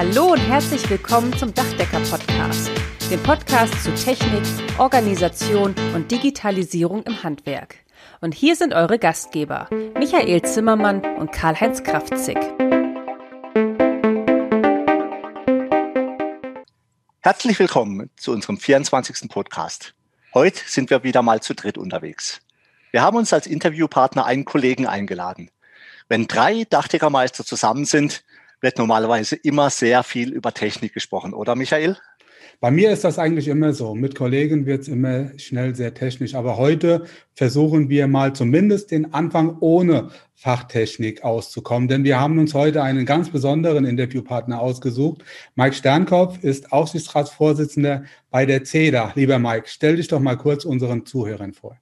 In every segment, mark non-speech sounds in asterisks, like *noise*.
Hallo und herzlich willkommen zum Dachdecker-Podcast, dem Podcast zu Technik, Organisation und Digitalisierung im Handwerk. Und hier sind eure Gastgeber, Michael Zimmermann und Karl-Heinz Kraftzig. Herzlich willkommen zu unserem 24. Podcast. Heute sind wir wieder mal zu dritt unterwegs. Wir haben uns als Interviewpartner einen Kollegen eingeladen. Wenn drei Dachdeckermeister zusammen sind, wird normalerweise immer sehr viel über Technik gesprochen, oder Michael? Bei mir ist das eigentlich immer so. Mit Kollegen wird es immer schnell sehr technisch. Aber heute versuchen wir mal zumindest den Anfang ohne Fachtechnik auszukommen. Denn wir haben uns heute einen ganz besonderen Interviewpartner ausgesucht. Mike Sternkopf ist Aufsichtsratsvorsitzender bei der CEDA. Lieber Mike, stell dich doch mal kurz unseren Zuhörern vor.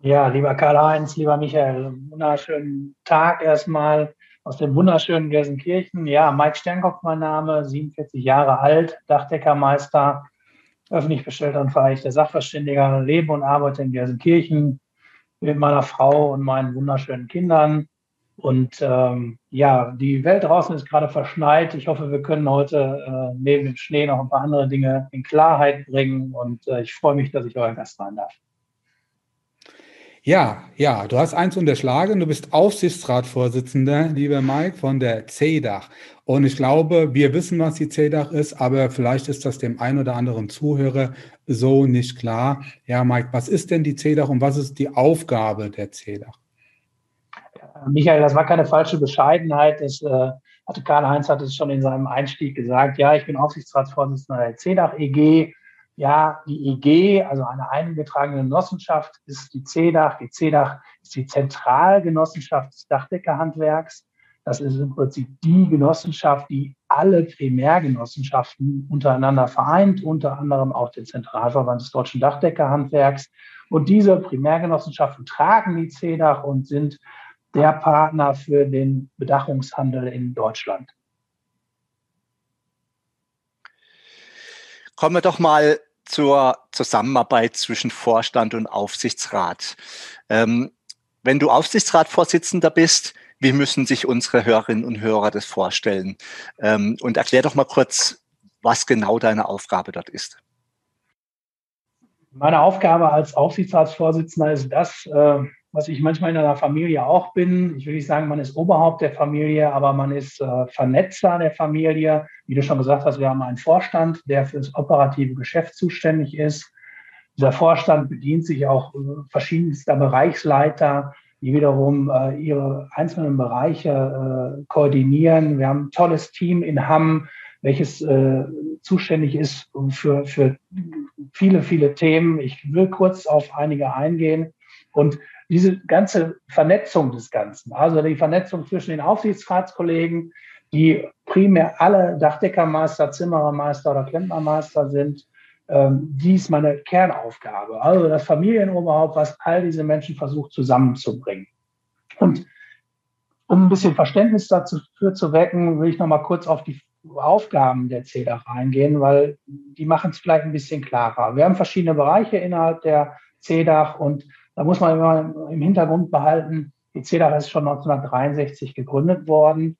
Ja, lieber Karl-Heinz, lieber Michael, wunderschönen Tag erstmal aus dem wunderschönen Gelsenkirchen. Ja, Mike Sternkopf mein Name, 47 Jahre alt, Dachdeckermeister, öffentlich bestellter und vereichter Sachverständiger, lebe und arbeite in Gelsenkirchen mit meiner Frau und meinen wunderschönen Kindern. Und ähm, ja, die Welt draußen ist gerade verschneit. Ich hoffe, wir können heute äh, neben dem Schnee noch ein paar andere Dinge in Klarheit bringen. Und äh, ich freue mich, dass ich euer Gast sein darf. Ja, ja, du hast eins unterschlagen. Du bist Aufsichtsratsvorsitzender, lieber Mike, von der CEDAC. Und ich glaube, wir wissen, was die CEDAC ist, aber vielleicht ist das dem einen oder anderen Zuhörer so nicht klar. Ja, Mike, was ist denn die CEDAC und was ist die Aufgabe der CEDAC? Michael, das war keine falsche Bescheidenheit. Das äh, hatte Karl-Heinz hat es schon in seinem Einstieg gesagt. Ja, ich bin Aufsichtsratsvorsitzender der CEDAC EG ja, die EG, also eine eingetragene Genossenschaft, ist die CEDAC. Die CEDAC ist die Zentralgenossenschaft des Dachdeckerhandwerks. Das ist im Prinzip die Genossenschaft, die alle Primärgenossenschaften untereinander vereint, unter anderem auch den Zentralverband des deutschen Dachdeckerhandwerks. Und diese Primärgenossenschaften tragen die CEDAC und sind der Partner für den Bedachungshandel in Deutschland. Kommen wir doch mal zur Zusammenarbeit zwischen Vorstand und Aufsichtsrat. Ähm, wenn du Aufsichtsratsvorsitzender bist, wie müssen sich unsere Hörerinnen und Hörer das vorstellen? Ähm, und erklär doch mal kurz, was genau deine Aufgabe dort ist. Meine Aufgabe als Aufsichtsratsvorsitzender ist das, äh, was ich manchmal in einer Familie auch bin. Ich will nicht sagen, man ist Oberhaupt der Familie, aber man ist äh, Vernetzer der Familie. Wie du schon gesagt hast, wir haben einen Vorstand, der für das operative Geschäft zuständig ist. Dieser Vorstand bedient sich auch äh, verschiedenster Bereichsleiter, die wiederum äh, ihre einzelnen Bereiche äh, koordinieren. Wir haben ein tolles Team in Hamm, welches äh, zuständig ist für, für viele, viele Themen. Ich will kurz auf einige eingehen. Und diese ganze Vernetzung des Ganzen, also die Vernetzung zwischen den Aufsichtsratskollegen, die primär alle Dachdeckermeister, Zimmerermeister oder Klempnermeister sind, ähm, die ist meine Kernaufgabe. Also das Familienoberhaupt, was all diese Menschen versucht zusammenzubringen. Und um ein bisschen Verständnis dafür zu wecken, will ich noch mal kurz auf die Aufgaben der CEDAC eingehen, weil die machen es vielleicht ein bisschen klarer. Wir haben verschiedene Bereiche innerhalb der CEDAC und da muss man immer im Hintergrund behalten, die CEDAC ist schon 1963 gegründet worden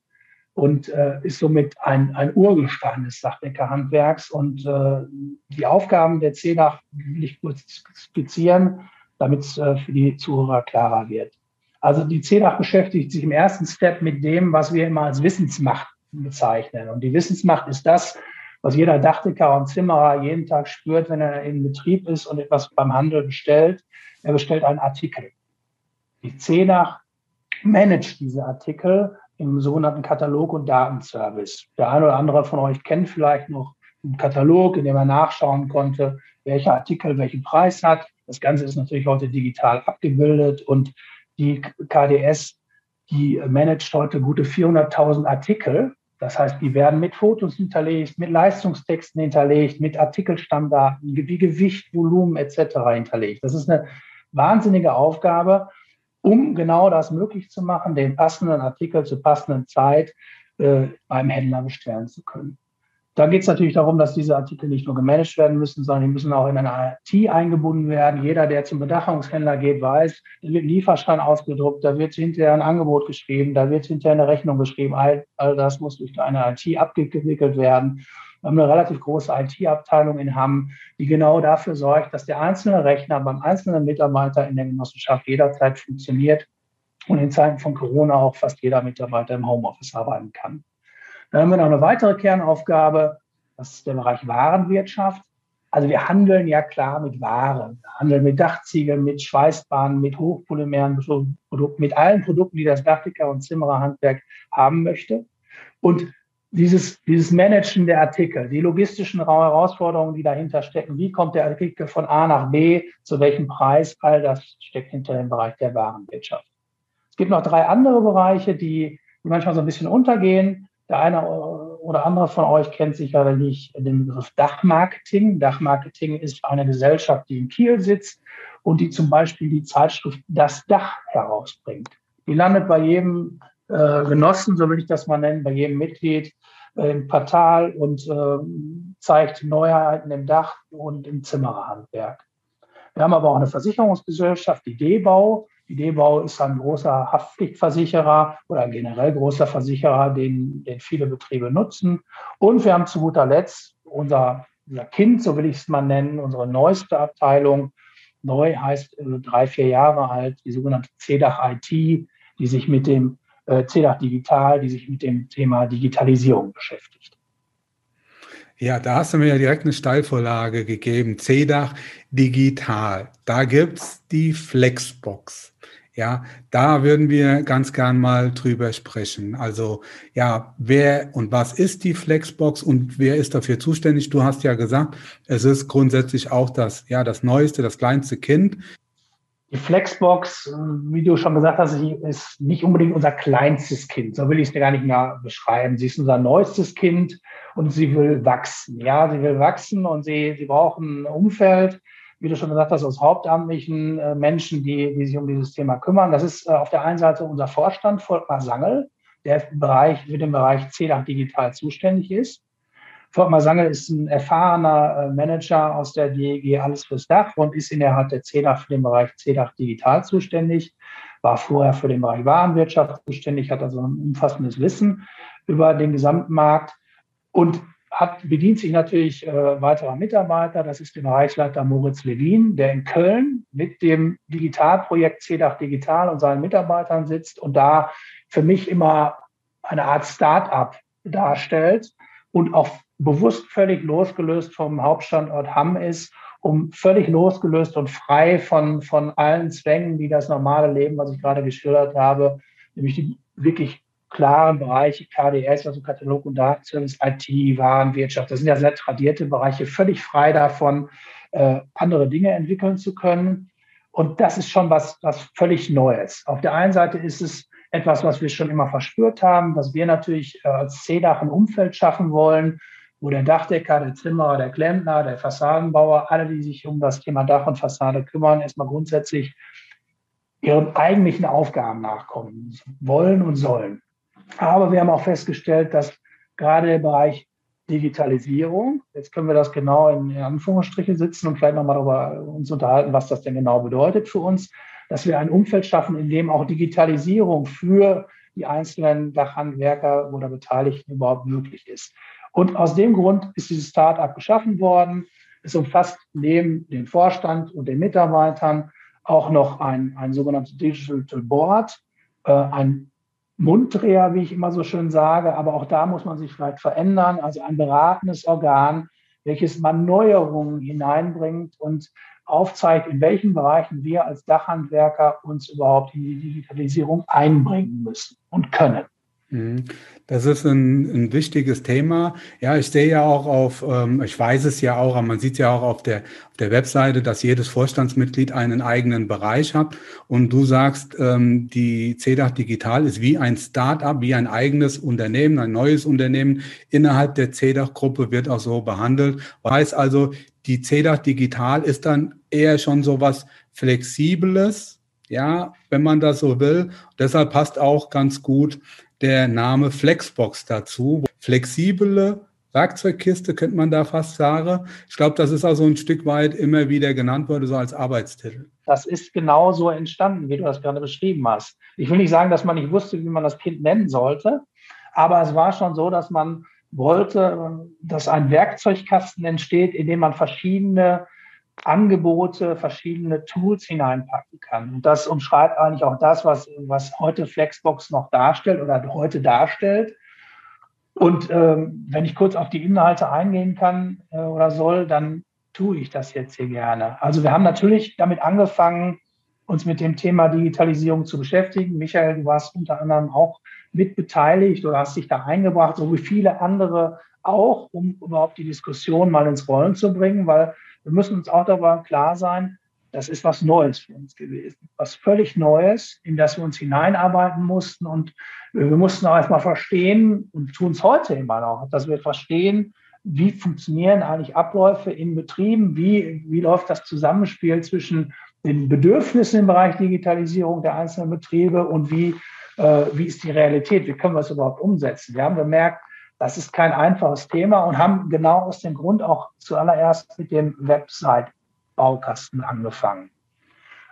und äh, ist somit ein, ein Urgestein des Sachdeckerhandwerks. Und äh, die Aufgaben der CEDAC will ich kurz skizzieren, damit es äh, für die Zuhörer klarer wird. Also die CEDAC beschäftigt sich im ersten Step mit dem, was wir immer als Wissensmacht bezeichnen. Und die Wissensmacht ist das, was jeder Dachdecker und Zimmerer jeden Tag spürt, wenn er in Betrieb ist und etwas beim Handel bestellt. Er bestellt einen Artikel. Die CEDAC managt diese Artikel im sogenannten Katalog- und Datenservice. Der eine oder andere von euch kennt vielleicht noch einen Katalog, in dem er nachschauen konnte, welcher Artikel welchen Preis hat. Das Ganze ist natürlich heute digital abgebildet und die KDS, die managt heute gute 400.000 Artikel. Das heißt, die werden mit Fotos hinterlegt, mit Leistungstexten hinterlegt, mit Artikelstammdaten wie Gewicht, Volumen etc. hinterlegt. Das ist eine wahnsinnige Aufgabe, um genau das möglich zu machen, den passenden Artikel zur passenden Zeit äh, beim Händler bestellen zu können. Dann geht es natürlich darum, dass diese Artikel nicht nur gemanagt werden müssen, sondern die müssen auch in eine IT eingebunden werden. Jeder, der zum Bedachungshändler geht, weiß, da wird ein Lieferschein ausgedruckt, da wird hinterher ein Angebot geschrieben, da wird hinterher eine Rechnung geschrieben. All, all das muss durch eine IT abgewickelt werden. Wir haben eine relativ große IT-Abteilung in Hamm, die genau dafür sorgt, dass der einzelne Rechner beim einzelnen Mitarbeiter in der Genossenschaft jederzeit funktioniert und in Zeiten von Corona auch fast jeder Mitarbeiter im Homeoffice arbeiten kann. Dann haben wir noch eine weitere Kernaufgabe, das ist der Bereich Warenwirtschaft. Also wir handeln ja klar mit Waren. Wir handeln mit Dachziegeln, mit Schweißbahnen, mit hochpolymeren mit allen Produkten, die das Dachdecker- und Zimmererhandwerk haben möchte. Und dieses, dieses Managen der Artikel, die logistischen Herausforderungen, die dahinter stecken, wie kommt der Artikel von A nach B, zu welchem Preis, all das steckt hinter dem Bereich der Warenwirtschaft. Es gibt noch drei andere Bereiche, die, die manchmal so ein bisschen untergehen. Der eine oder andere von euch kennt sicherlich den Begriff Dachmarketing. Dachmarketing ist eine Gesellschaft, die in Kiel sitzt und die zum Beispiel die Zeitschrift Das Dach herausbringt. Die landet bei jedem äh, Genossen, so will ich das mal nennen, bei jedem Mitglied äh, im Portal und äh, zeigt Neuheiten im Dach und im Zimmererhandwerk. Wir haben aber auch eine Versicherungsgesellschaft, die D-Bau, D-Bau ist ein großer Haftpflichtversicherer oder generell großer Versicherer, den, den viele Betriebe nutzen. Und wir haben zu guter Letzt unser, unser Kind, so will ich es mal nennen, unsere neueste Abteilung. Neu heißt äh, drei, vier Jahre alt, die sogenannte CEDAC IT, die sich mit dem äh, CEDAC Digital, die sich mit dem Thema Digitalisierung beschäftigt. Ja, da hast du mir ja direkt eine Steilvorlage gegeben. CEDAC Digital. Da gibt's die Flexbox. Ja, da würden wir ganz gern mal drüber sprechen. Also, ja, wer und was ist die Flexbox und wer ist dafür zuständig? Du hast ja gesagt, es ist grundsätzlich auch das, ja, das neueste, das kleinste Kind. Die Flexbox, wie du schon gesagt hast, ist nicht unbedingt unser kleinstes Kind. So will ich es dir gar nicht mehr beschreiben. Sie ist unser neuestes Kind und sie will wachsen. Ja, sie will wachsen und sie, sie braucht ein Umfeld, wie du schon gesagt hast, aus hauptamtlichen äh, Menschen, die, die sich um dieses Thema kümmern. Das ist äh, auf der einen Seite unser Vorstand, Volkmar Sangel, der Bereich, für den Bereich CEDAC Digital zuständig ist. Volkmar Sangel ist ein erfahrener äh, Manager aus der DEG Alles fürs Dach und ist innerhalb der CEDAC für den Bereich CEDAC Digital zuständig, war vorher für den Bereich Warenwirtschaft zuständig, hat also ein umfassendes Wissen über den gesamten Markt und hat, bedient sich natürlich äh, weiterer Mitarbeiter. Das ist der Bereichsleiter Moritz Levin, der in Köln mit dem Digitalprojekt CEDAC Digital und seinen Mitarbeitern sitzt und da für mich immer eine Art Start-up darstellt und auch bewusst völlig losgelöst vom Hauptstandort Hamm ist, um völlig losgelöst und frei von, von allen Zwängen, die das normale Leben, was ich gerade geschildert habe, nämlich die wirklich klaren Bereiche KDS, also Katalog und Datenservice, IT, Warenwirtschaft. Das sind ja sehr tradierte Bereiche, völlig frei davon, äh, andere Dinge entwickeln zu können. Und das ist schon was, was völlig Neues. Auf der einen Seite ist es etwas, was wir schon immer verspürt haben, dass wir natürlich äh, als CEDAC ein Umfeld schaffen wollen, wo der Dachdecker, der Zimmerer, der Klempner, der Fassadenbauer, alle, die sich um das Thema Dach und Fassade kümmern, erstmal grundsätzlich ihren eigentlichen Aufgaben nachkommen wollen und sollen. Aber wir haben auch festgestellt, dass gerade der Bereich Digitalisierung, jetzt können wir das genau in Anführungsstrichen sitzen und vielleicht nochmal darüber uns unterhalten, was das denn genau bedeutet für uns, dass wir ein Umfeld schaffen, in dem auch Digitalisierung für die einzelnen Dachhandwerker oder Beteiligten überhaupt möglich ist. Und aus dem Grund ist dieses Start-up geschaffen worden. Es umfasst neben dem Vorstand und den Mitarbeitern auch noch ein, ein sogenanntes Digital Board, äh, ein Munddreher, wie ich immer so schön sage, aber auch da muss man sich vielleicht verändern, also ein beratendes Organ, welches mal Neuerungen hineinbringt und aufzeigt, in welchen Bereichen wir als Dachhandwerker uns überhaupt in die Digitalisierung einbringen müssen und können. Mhm. Das ist ein, ein wichtiges Thema. Ja, ich sehe ja auch auf, ähm, ich weiß es ja auch, aber man sieht ja auch auf der, auf der Webseite, dass jedes Vorstandsmitglied einen eigenen Bereich hat. Und du sagst, ähm, die CEDAC Digital ist wie ein Start-up, wie ein eigenes Unternehmen, ein neues Unternehmen innerhalb der CEDAC-Gruppe wird auch so behandelt. Weiß also, die CEDAC Digital ist dann eher schon so was Flexibles, ja, wenn man das so will. Deshalb passt auch ganz gut der Name Flexbox dazu. Flexible Werkzeugkiste, könnte man da fast sagen. Ich glaube, das ist also ein Stück weit immer wieder genannt worden, so als Arbeitstitel. Das ist genau so entstanden, wie du das gerade beschrieben hast. Ich will nicht sagen, dass man nicht wusste, wie man das Kind nennen sollte, aber es war schon so, dass man wollte, dass ein Werkzeugkasten entsteht, in dem man verschiedene Angebote, verschiedene Tools hineinpacken kann. Und das umschreibt eigentlich auch das, was, was heute Flexbox noch darstellt oder heute darstellt. Und ähm, wenn ich kurz auf die Inhalte eingehen kann äh, oder soll, dann tue ich das jetzt hier gerne. Also wir haben natürlich damit angefangen, uns mit dem Thema Digitalisierung zu beschäftigen. Michael, du warst unter anderem auch mit beteiligt oder hast dich da eingebracht, so wie viele andere auch, um überhaupt die Diskussion mal ins Rollen zu bringen, weil wir müssen uns auch darüber klar sein, das ist was Neues für uns gewesen. Was völlig Neues, in das wir uns hineinarbeiten mussten. Und wir mussten auch erstmal verstehen und tun es heute immer noch, dass wir verstehen, wie funktionieren eigentlich Abläufe in Betrieben, wie, wie läuft das Zusammenspiel zwischen den Bedürfnissen im Bereich Digitalisierung der einzelnen Betriebe und wie, äh, wie ist die Realität, wie können wir es überhaupt umsetzen. Wir haben gemerkt, das ist kein einfaches Thema und haben genau aus dem Grund auch zuallererst mit dem Website-Baukasten angefangen.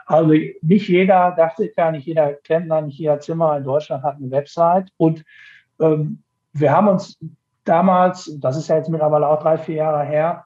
Also nicht jeder dachte ja, nicht jeder Klempner, nicht jeder Zimmer in Deutschland hat eine Website. Und ähm, wir haben uns damals, das ist ja jetzt mittlerweile auch drei, vier Jahre her,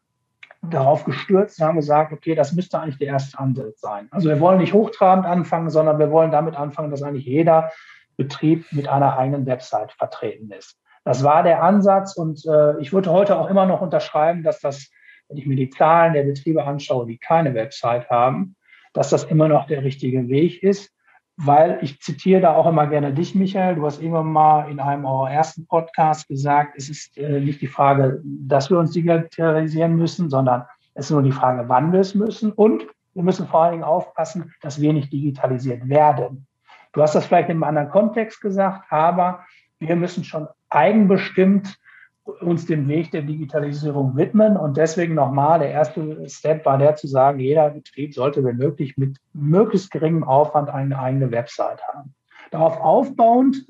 darauf gestürzt und haben gesagt, okay, das müsste eigentlich der erste Ansatz sein. Also wir wollen nicht hochtrabend anfangen, sondern wir wollen damit anfangen, dass eigentlich jeder Betrieb mit einer eigenen Website vertreten ist. Das war der Ansatz und äh, ich würde heute auch immer noch unterschreiben, dass das, wenn ich mir die Zahlen der Betriebe anschaue, die keine Website haben, dass das immer noch der richtige Weg ist, weil ich zitiere da auch immer gerne dich, Michael. Du hast irgendwann mal in einem eurer ersten Podcast gesagt, es ist äh, nicht die Frage, dass wir uns digitalisieren müssen, sondern es ist nur die Frage, wann wir es müssen und wir müssen vor allen Dingen aufpassen, dass wir nicht digitalisiert werden. Du hast das vielleicht in einem anderen Kontext gesagt, aber wir müssen schon eigenbestimmt uns dem Weg der Digitalisierung widmen. Und deswegen nochmal, der erste Step war der zu sagen, jeder Betrieb sollte, wenn möglich, mit möglichst geringem Aufwand eine eigene Website haben. Darauf aufbauend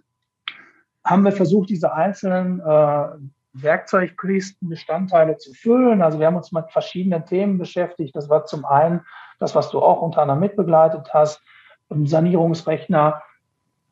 haben wir versucht, diese einzelnen äh, Werkzeugkisten, zu füllen. Also wir haben uns mit verschiedenen Themen beschäftigt. Das war zum einen das, was du auch unter anderem mitbegleitet hast, Sanierungsrechner,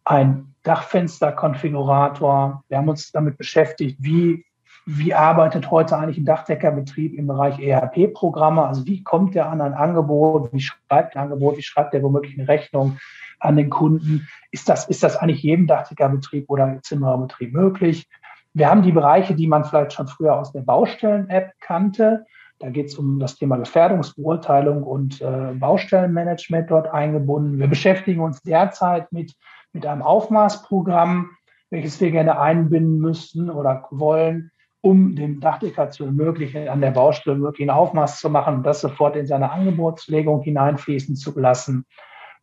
ein Dachfensterkonfigurator. Wir haben uns damit beschäftigt, wie, wie arbeitet heute eigentlich ein Dachdeckerbetrieb im Bereich ERP-Programme? Also wie kommt der an ein Angebot? Wie schreibt ein Angebot? Wie schreibt der womöglich eine Rechnung an den Kunden? Ist das, ist das eigentlich jedem Dachdeckerbetrieb oder Zimmererbetrieb möglich? Wir haben die Bereiche, die man vielleicht schon früher aus der Baustellen-App kannte. Da geht es um das Thema Gefährdungsbeurteilung und äh, Baustellenmanagement dort eingebunden. Wir beschäftigen uns derzeit mit mit einem Aufmaßprogramm, welches wir gerne einbinden müssten oder wollen, um dem Dachdecker zu ermöglichen, an der Baustelle wirklich ein Aufmaß zu machen und das sofort in seine Angebotslegung hineinfließen zu lassen.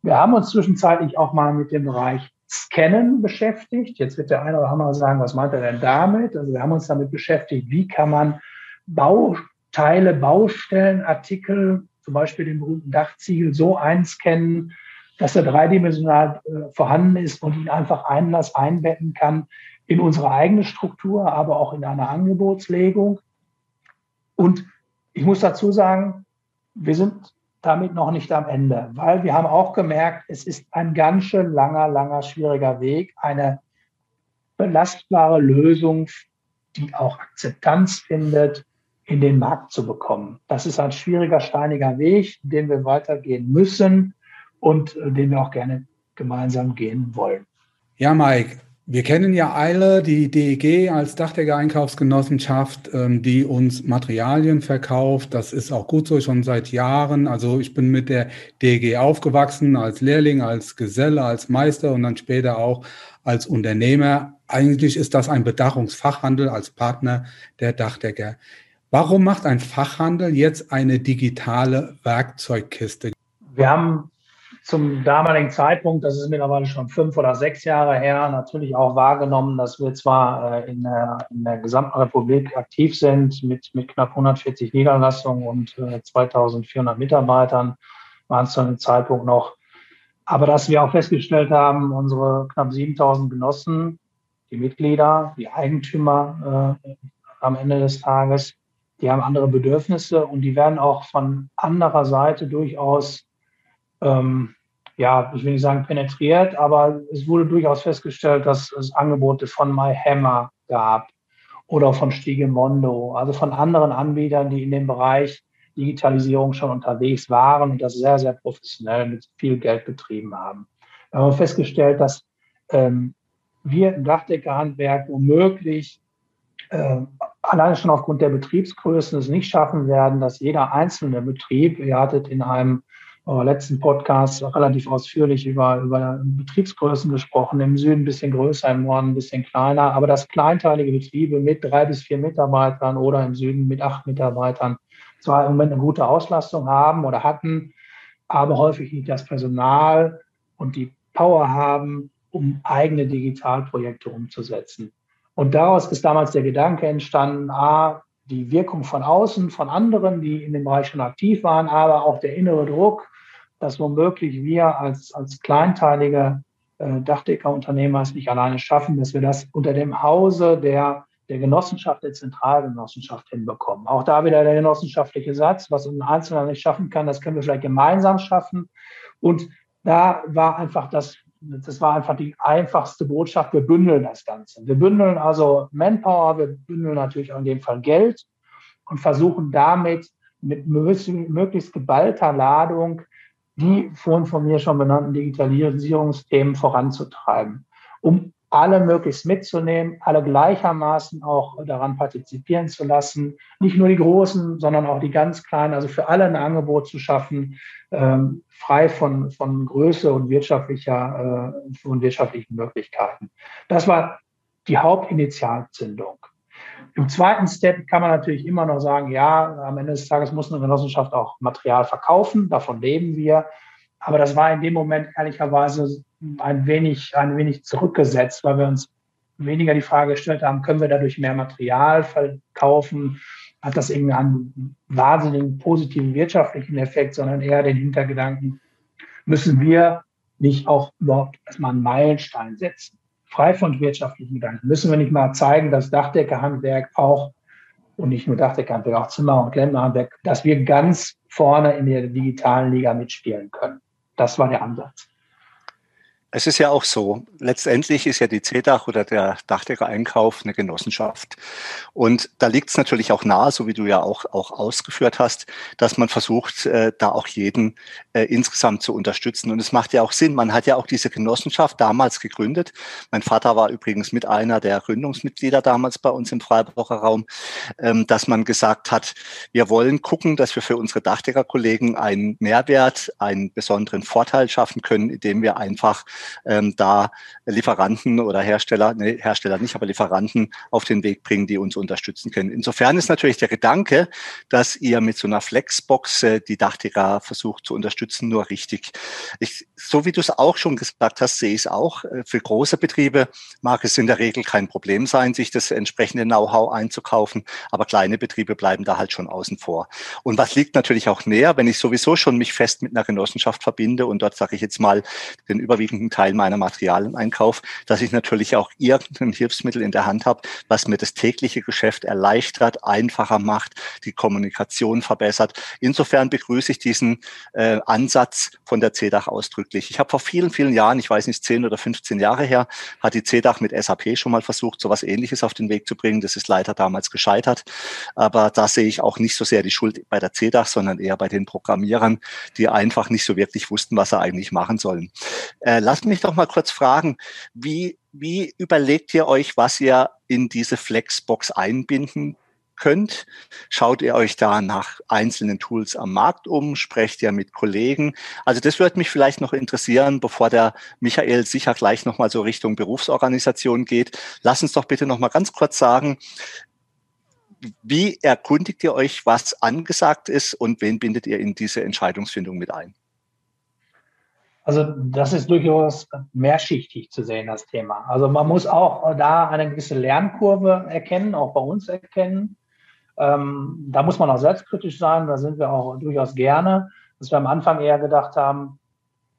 Wir haben uns zwischenzeitlich auch mal mit dem Bereich Scannen beschäftigt. Jetzt wird der eine oder andere sagen, was meint er denn damit? Also wir haben uns damit beschäftigt, wie kann man Bauteile, Baustellenartikel, zum Beispiel den berühmten Dachziegel, so einscannen, dass er dreidimensional äh, vorhanden ist und ihn einfach Einlass einbetten kann in unsere eigene Struktur, aber auch in eine Angebotslegung. Und ich muss dazu sagen, wir sind damit noch nicht am Ende, weil wir haben auch gemerkt, es ist ein ganz schön langer, langer, schwieriger Weg, eine belastbare Lösung, die auch Akzeptanz findet, in den Markt zu bekommen. Das ist ein schwieriger, steiniger Weg, den wir weitergehen müssen und äh, den wir auch gerne gemeinsam gehen wollen. Ja, Mike, wir kennen ja alle die DEG als Dachdecker-Einkaufsgenossenschaft, ähm, die uns Materialien verkauft. Das ist auch gut so, schon seit Jahren. Also ich bin mit der DEG aufgewachsen, als Lehrling, als Geselle, als Meister und dann später auch als Unternehmer. Eigentlich ist das ein Bedachungsfachhandel als Partner der Dachdecker. Warum macht ein Fachhandel jetzt eine digitale Werkzeugkiste? Wir haben zum damaligen Zeitpunkt, das ist mittlerweile schon fünf oder sechs Jahre her, natürlich auch wahrgenommen, dass wir zwar äh, in, der, in der gesamten Republik aktiv sind mit, mit knapp 140 Niederlassungen und 2400 äh, Mitarbeitern, waren es zu einem Zeitpunkt noch. Aber dass wir auch festgestellt haben, unsere knapp 7000 Genossen, die Mitglieder, die Eigentümer äh, am Ende des Tages. Die haben andere Bedürfnisse und die werden auch von anderer Seite durchaus, ähm, ja, ich will nicht sagen penetriert, aber es wurde durchaus festgestellt, dass es Angebote von MyHammer gab oder von Stigemondo, also von anderen Anbietern, die in dem Bereich Digitalisierung schon unterwegs waren und das sehr, sehr professionell mit viel Geld betrieben haben. Wir haben festgestellt, dass ähm, wir im Dachdeckerhandwerk womöglich äh, alleine schon aufgrund der Betriebsgrößen es nicht schaffen werden, dass jeder einzelne Betrieb, ihr hattet in einem letzten Podcast relativ ausführlich über, über Betriebsgrößen gesprochen, im Süden ein bisschen größer, im Norden ein bisschen kleiner, aber dass kleinteilige Betriebe mit drei bis vier Mitarbeitern oder im Süden mit acht Mitarbeitern zwar im Moment eine gute Auslastung haben oder hatten, aber häufig nicht das Personal und die Power haben, um eigene Digitalprojekte umzusetzen. Und daraus ist damals der Gedanke entstanden, a, die Wirkung von außen, von anderen, die in dem Bereich schon aktiv waren, aber auch der innere Druck, dass womöglich wir als, als kleinteilige äh, Dachdeckerunternehmer es nicht alleine schaffen, dass wir das unter dem Hause der, der Genossenschaft, der Zentralgenossenschaft hinbekommen. Auch da wieder der genossenschaftliche Satz, was ein Einzelner nicht schaffen kann, das können wir vielleicht gemeinsam schaffen. Und da war einfach das das war einfach die einfachste Botschaft. Wir bündeln das Ganze. Wir bündeln also Manpower, wir bündeln natürlich auch in dem Fall Geld und versuchen damit mit möglichst geballter Ladung die vorhin von mir schon benannten Digitalisierungsthemen voranzutreiben, um alle möglichst mitzunehmen, alle gleichermaßen auch daran partizipieren zu lassen. Nicht nur die Großen, sondern auch die ganz Kleinen, also für alle ein Angebot zu schaffen, ähm, frei von, von Größe und wirtschaftlicher äh, und wirtschaftlichen Möglichkeiten. Das war die Hauptinitialzündung. Im zweiten Step kann man natürlich immer noch sagen, ja, am Ende des Tages muss eine Genossenschaft auch Material verkaufen, davon leben wir. Aber das war in dem Moment ehrlicherweise ein wenig, ein wenig zurückgesetzt, weil wir uns weniger die Frage gestellt haben, können wir dadurch mehr Material verkaufen? Hat das irgendwie einen wahnsinnigen positiven wirtschaftlichen Effekt, sondern eher den Hintergedanken, müssen wir nicht auch überhaupt erstmal einen Meilenstein setzen? Frei von wirtschaftlichen Gedanken. Müssen wir nicht mal zeigen, dass Dachdeckerhandwerk auch und nicht nur Dachdeckerhandwerk, auch Zimmer- und Klemmnerhandwerk, dass wir ganz vorne in der digitalen Liga mitspielen können. Das war der Ansatz. Es ist ja auch so, letztendlich ist ja die CDAC oder der Dachdecker-Einkauf eine Genossenschaft. Und da liegt es natürlich auch nahe, so wie du ja auch, auch ausgeführt hast, dass man versucht, äh, da auch jeden äh, insgesamt zu unterstützen. Und es macht ja auch Sinn. Man hat ja auch diese Genossenschaft damals gegründet. Mein Vater war übrigens mit einer der Gründungsmitglieder damals bei uns im Freiburger Raum, ähm, dass man gesagt hat, wir wollen gucken, dass wir für unsere Dachdeckerkollegen einen Mehrwert, einen besonderen Vorteil schaffen können, indem wir einfach ähm, da Lieferanten oder Hersteller, nee, Hersteller nicht, aber Lieferanten auf den Weg bringen, die uns unterstützen können. Insofern ist natürlich der Gedanke, dass ihr mit so einer Flexbox äh, die Dachdecker versucht zu unterstützen, nur richtig. Ich, so wie du es auch schon gesagt hast, sehe ich es auch. Äh, für große Betriebe mag es in der Regel kein Problem sein, sich das entsprechende Know-how einzukaufen, aber kleine Betriebe bleiben da halt schon außen vor. Und was liegt natürlich auch näher, wenn ich sowieso schon mich fest mit einer Genossenschaft verbinde und dort sage ich jetzt mal den überwiegenden Teil meiner Materialien einkaufe, dass ich natürlich auch irgendein Hilfsmittel in der Hand habe, was mir das tägliche Geschäft erleichtert, einfacher macht, die Kommunikation verbessert. Insofern begrüße ich diesen äh, Ansatz von der CEDAC ausdrücklich. Ich habe vor vielen, vielen Jahren, ich weiß nicht, 10 oder 15 Jahre her, hat die CEDAC mit SAP schon mal versucht, so etwas Ähnliches auf den Weg zu bringen. Das ist leider damals gescheitert. Aber da sehe ich auch nicht so sehr die Schuld bei der CEDAC, sondern eher bei den Programmierern, die einfach nicht so wirklich wussten, was sie eigentlich machen sollen. Äh, lass mich doch mal kurz fragen, wie, wie überlegt ihr euch, was ihr in diese Flexbox einbinden könnt? Schaut ihr euch da nach einzelnen Tools am Markt um? Sprecht ihr mit Kollegen? Also das würde mich vielleicht noch interessieren, bevor der Michael sicher gleich nochmal so Richtung Berufsorganisation geht. Lass uns doch bitte nochmal ganz kurz sagen, wie erkundigt ihr euch, was angesagt ist und wen bindet ihr in diese Entscheidungsfindung mit ein? Also das ist durchaus mehrschichtig zu sehen, das Thema. Also man muss auch da eine gewisse Lernkurve erkennen, auch bei uns erkennen. Ähm, da muss man auch selbstkritisch sein, da sind wir auch durchaus gerne, dass wir am Anfang eher gedacht haben,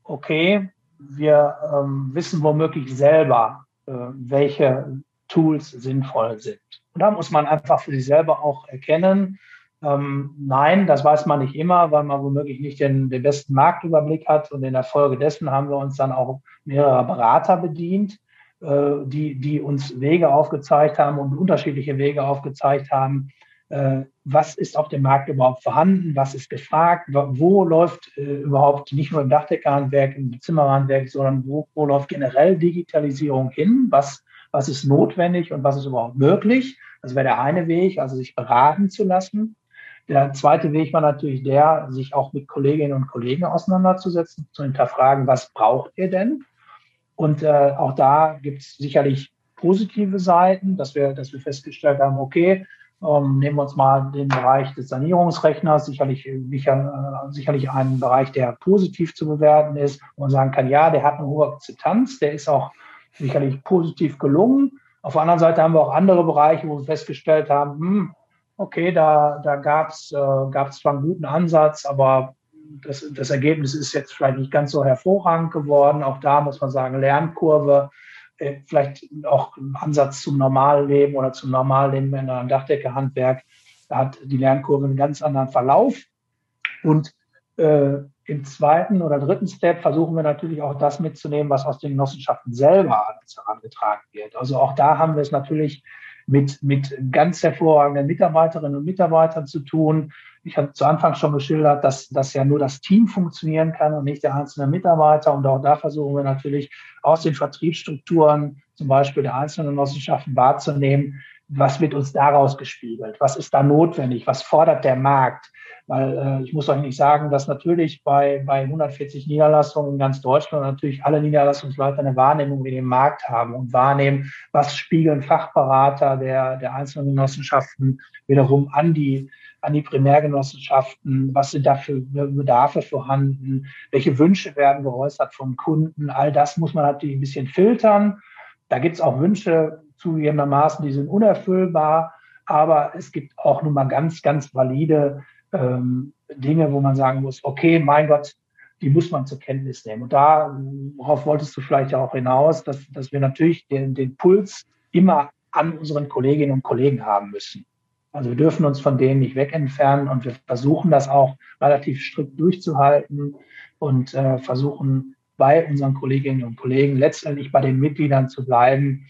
okay, wir ähm, wissen womöglich selber, äh, welche Tools sinnvoll sind. Und da muss man einfach für sich selber auch erkennen, ähm, nein, das weiß man nicht immer, weil man womöglich nicht den, den besten Marktüberblick hat. Und in der Folge dessen haben wir uns dann auch mehrerer Berater bedient, äh, die, die uns Wege aufgezeigt haben und unterschiedliche Wege aufgezeigt haben, äh, was ist auf dem Markt überhaupt vorhanden, was ist gefragt, wo läuft äh, überhaupt nicht nur im Dachdeckerhandwerk, im Zimmerhandwerk, sondern wo, wo läuft generell Digitalisierung hin, was, was ist notwendig und was ist überhaupt möglich. Das wäre der eine Weg, also sich beraten zu lassen. Der zweite Weg war natürlich der, sich auch mit Kolleginnen und Kollegen auseinanderzusetzen, zu hinterfragen, was braucht ihr denn? Und äh, auch da gibt es sicherlich positive Seiten, dass wir, dass wir festgestellt haben, okay, ähm, nehmen wir uns mal den Bereich des Sanierungsrechners, sicherlich, sicher, äh, sicherlich einen Bereich, der positiv zu bewerten ist, wo man sagen kann, ja, der hat eine hohe Akzeptanz, der ist auch sicherlich positiv gelungen. Auf der anderen Seite haben wir auch andere Bereiche, wo wir festgestellt haben, hm, okay, da, da gab es äh, gab's zwar einen guten Ansatz, aber das, das Ergebnis ist jetzt vielleicht nicht ganz so hervorragend geworden. Auch da muss man sagen, Lernkurve, äh, vielleicht auch ein Ansatz zum Normalleben oder zum Normalleben in einem Dachdeckerhandwerk. Da hat die Lernkurve einen ganz anderen Verlauf. Und äh, im zweiten oder dritten Step versuchen wir natürlich auch das mitzunehmen, was aus den Genossenschaften selber herangetragen wird. Also auch da haben wir es natürlich mit, mit ganz hervorragenden Mitarbeiterinnen und Mitarbeitern zu tun. Ich habe zu Anfang schon geschildert, dass, dass ja nur das Team funktionieren kann und nicht der einzelne Mitarbeiter. Und auch da versuchen wir natürlich aus den Vertriebsstrukturen, zum Beispiel der einzelnen Genossenschaften wahrzunehmen, was wird uns daraus gespiegelt? Was ist da notwendig? Was fordert der Markt? Weil äh, ich muss euch nicht sagen, dass natürlich bei, bei 140 Niederlassungen in ganz Deutschland natürlich alle Niederlassungsleiter eine Wahrnehmung in dem Markt haben und wahrnehmen, was spiegeln Fachberater der, der einzelnen Genossenschaften wiederum an die, an die Primärgenossenschaften, was sind da für Bedarfe vorhanden, welche Wünsche werden geäußert vom Kunden, all das muss man natürlich ein bisschen filtern. Da gibt es auch Wünsche zugegebenermaßen, die sind unerfüllbar, aber es gibt auch nun mal ganz, ganz valide ähm, Dinge, wo man sagen muss, okay, mein Gott, die muss man zur Kenntnis nehmen. Und darauf wolltest du vielleicht auch hinaus, dass, dass wir natürlich den, den Puls immer an unseren Kolleginnen und Kollegen haben müssen. Also wir dürfen uns von denen nicht wegentfernen und wir versuchen das auch relativ strikt durchzuhalten und äh, versuchen bei unseren Kolleginnen und Kollegen letztendlich bei den Mitgliedern zu bleiben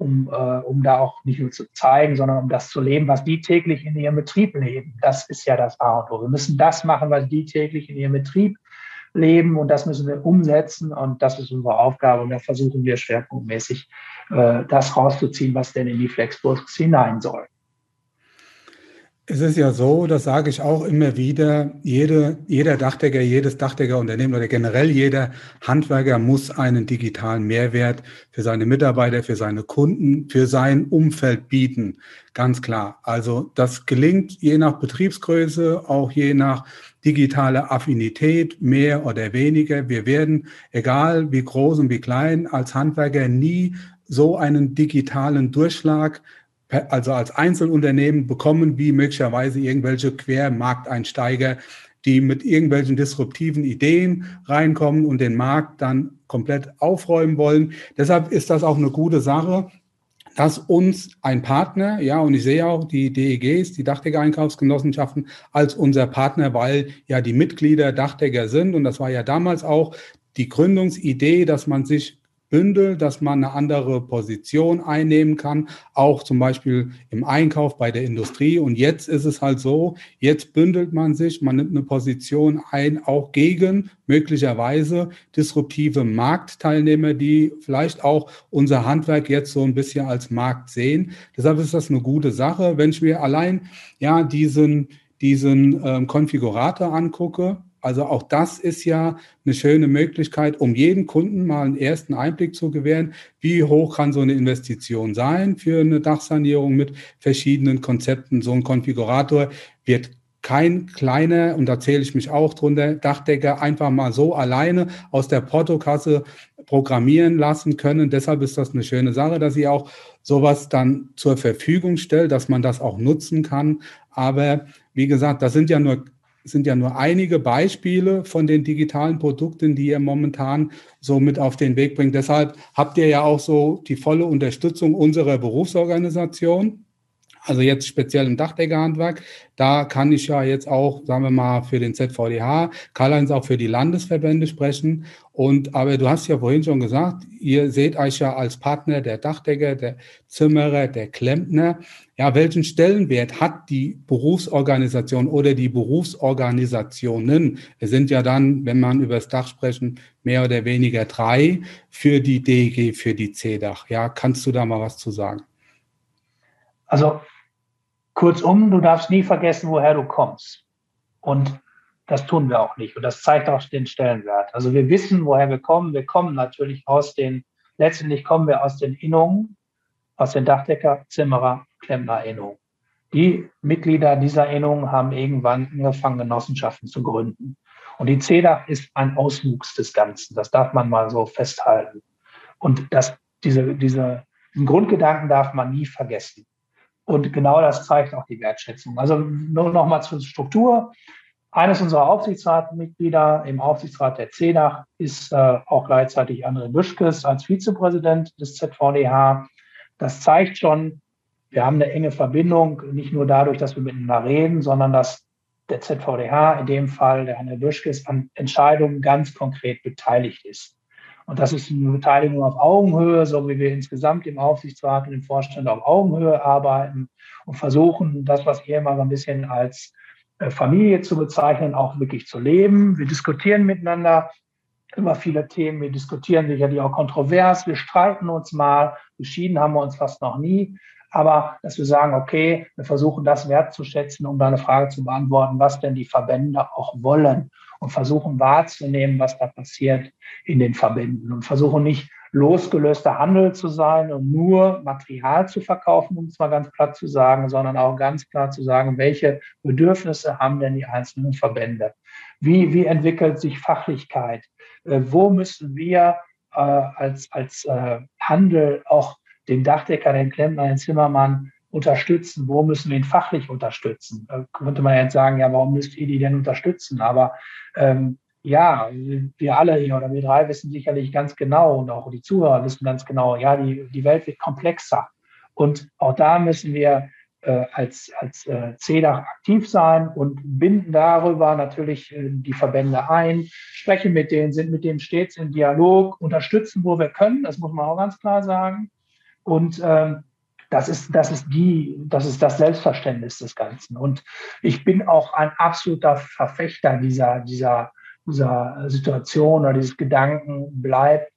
um, äh, um da auch nicht nur zu zeigen, sondern um das zu leben, was die täglich in ihrem Betrieb leben. Das ist ja das A und O. Wir müssen das machen, was die täglich in ihrem Betrieb leben und das müssen wir umsetzen und das ist unsere Aufgabe und da versuchen wir schwerpunktmäßig äh, das rauszuziehen, was denn in die Flexbus hinein soll. Es ist ja so, das sage ich auch immer wieder, jede, jeder Dachdecker, jedes Dachdeckerunternehmen oder generell jeder Handwerker muss einen digitalen Mehrwert für seine Mitarbeiter, für seine Kunden, für sein Umfeld bieten. Ganz klar. Also das gelingt je nach Betriebsgröße, auch je nach digitaler Affinität, mehr oder weniger. Wir werden, egal wie groß und wie klein, als Handwerker nie so einen digitalen Durchschlag also als Einzelunternehmen bekommen, wie möglicherweise irgendwelche Quermarkteinsteiger, die mit irgendwelchen disruptiven Ideen reinkommen und den Markt dann komplett aufräumen wollen. Deshalb ist das auch eine gute Sache, dass uns ein Partner, ja, und ich sehe auch die DEGs, die Dachdecker-Einkaufsgenossenschaften, als unser Partner, weil ja die Mitglieder Dachdecker sind. Und das war ja damals auch die Gründungsidee, dass man sich Bündel, dass man eine andere Position einnehmen kann, auch zum Beispiel im Einkauf bei der Industrie. Und jetzt ist es halt so, jetzt bündelt man sich, man nimmt eine Position ein, auch gegen möglicherweise disruptive Marktteilnehmer, die vielleicht auch unser Handwerk jetzt so ein bisschen als Markt sehen. Deshalb ist das eine gute Sache. Wenn ich mir allein ja diesen, diesen ähm, Konfigurator angucke, also auch das ist ja eine schöne Möglichkeit, um jeden Kunden mal einen ersten Einblick zu gewähren, wie hoch kann so eine Investition sein für eine Dachsanierung mit verschiedenen Konzepten. So ein Konfigurator wird kein kleiner, und da zähle ich mich auch drunter, Dachdecker einfach mal so alleine aus der Portokasse programmieren lassen können. Deshalb ist das eine schöne Sache, dass sie auch sowas dann zur Verfügung stellt, dass man das auch nutzen kann. Aber wie gesagt, das sind ja nur sind ja nur einige Beispiele von den digitalen Produkten, die ihr momentan so mit auf den Weg bringt. Deshalb habt ihr ja auch so die volle Unterstützung unserer Berufsorganisation. Also jetzt speziell im Dachdeckerhandwerk, da kann ich ja jetzt auch, sagen wir mal, für den ZVDH, Karl-Heinz auch für die Landesverbände sprechen. Und aber du hast ja vorhin schon gesagt, ihr seht euch ja als Partner der Dachdecker, der Zimmerer, der Klempner. Ja, welchen Stellenwert hat die Berufsorganisation oder die Berufsorganisationen? Es sind ja dann, wenn man über das Dach sprechen, mehr oder weniger drei für die DG, für die C-Dach. Ja, kannst du da mal was zu sagen? Also kurzum, du darfst nie vergessen, woher du kommst. Und das tun wir auch nicht. Und das zeigt auch den Stellenwert. Also wir wissen, woher wir kommen. Wir kommen natürlich aus den, letztendlich kommen wir aus den Innungen, aus den Dachdecker, Zimmerer, Klempner Innungen. Die Mitglieder dieser Innungen haben irgendwann angefangen, Genossenschaften zu gründen. Und die CEDAC ist ein Auswuchs des Ganzen. Das darf man mal so festhalten. Und das, diese, diese, diesen Grundgedanken darf man nie vergessen. Und genau das zeigt auch die Wertschätzung. Also nur noch mal zur Struktur. Eines unserer Aufsichtsratmitglieder im Aufsichtsrat der CEDAC ist äh, auch gleichzeitig André Büschkes als Vizepräsident des ZVDH. Das zeigt schon, wir haben eine enge Verbindung, nicht nur dadurch, dass wir miteinander reden, sondern dass der ZVDH, in dem Fall der André Büschkes, an Entscheidungen ganz konkret beteiligt ist. Und das ist eine Beteiligung auf Augenhöhe, so wie wir insgesamt im Aufsichtsrat und im Vorstand auf Augenhöhe arbeiten und versuchen, das, was ihr immer so ein bisschen als äh, Familie zu bezeichnen, auch wirklich zu leben. Wir diskutieren miteinander über viele Themen. Wir diskutieren sicherlich auch kontrovers. Wir streiten uns mal. Geschieden haben wir uns fast noch nie. Aber dass wir sagen, okay, wir versuchen das wertzuschätzen, um deine Frage zu beantworten, was denn die Verbände auch wollen und versuchen wahrzunehmen, was da passiert in den Verbänden und versuchen nicht losgelöster Handel zu sein und nur Material zu verkaufen, um es mal ganz platt zu sagen, sondern auch ganz klar zu sagen, welche Bedürfnisse haben denn die einzelnen Verbände? Wie, wie entwickelt sich Fachlichkeit? Äh, wo müssen wir äh, als, als äh, Handel auch den Dachdecker, den Klempner, den Zimmermann unterstützen? Wo müssen wir ihn fachlich unterstützen? Da könnte man jetzt sagen, ja, warum müsst ihr die denn unterstützen? Aber ähm, ja, wir alle hier oder wir drei wissen sicherlich ganz genau und auch die Zuhörer wissen ganz genau, ja, die, die Welt wird komplexer. Und auch da müssen wir äh, als, als äh, CEDAC aktiv sein und binden darüber natürlich äh, die Verbände ein, sprechen mit denen, sind mit denen stets im Dialog, unterstützen, wo wir können, das muss man auch ganz klar sagen. Und ähm, das ist, das ist die, das ist das Selbstverständnis des Ganzen. Und ich bin auch ein absoluter Verfechter dieser, dieser, dieser Situation oder dieses Gedanken, bleib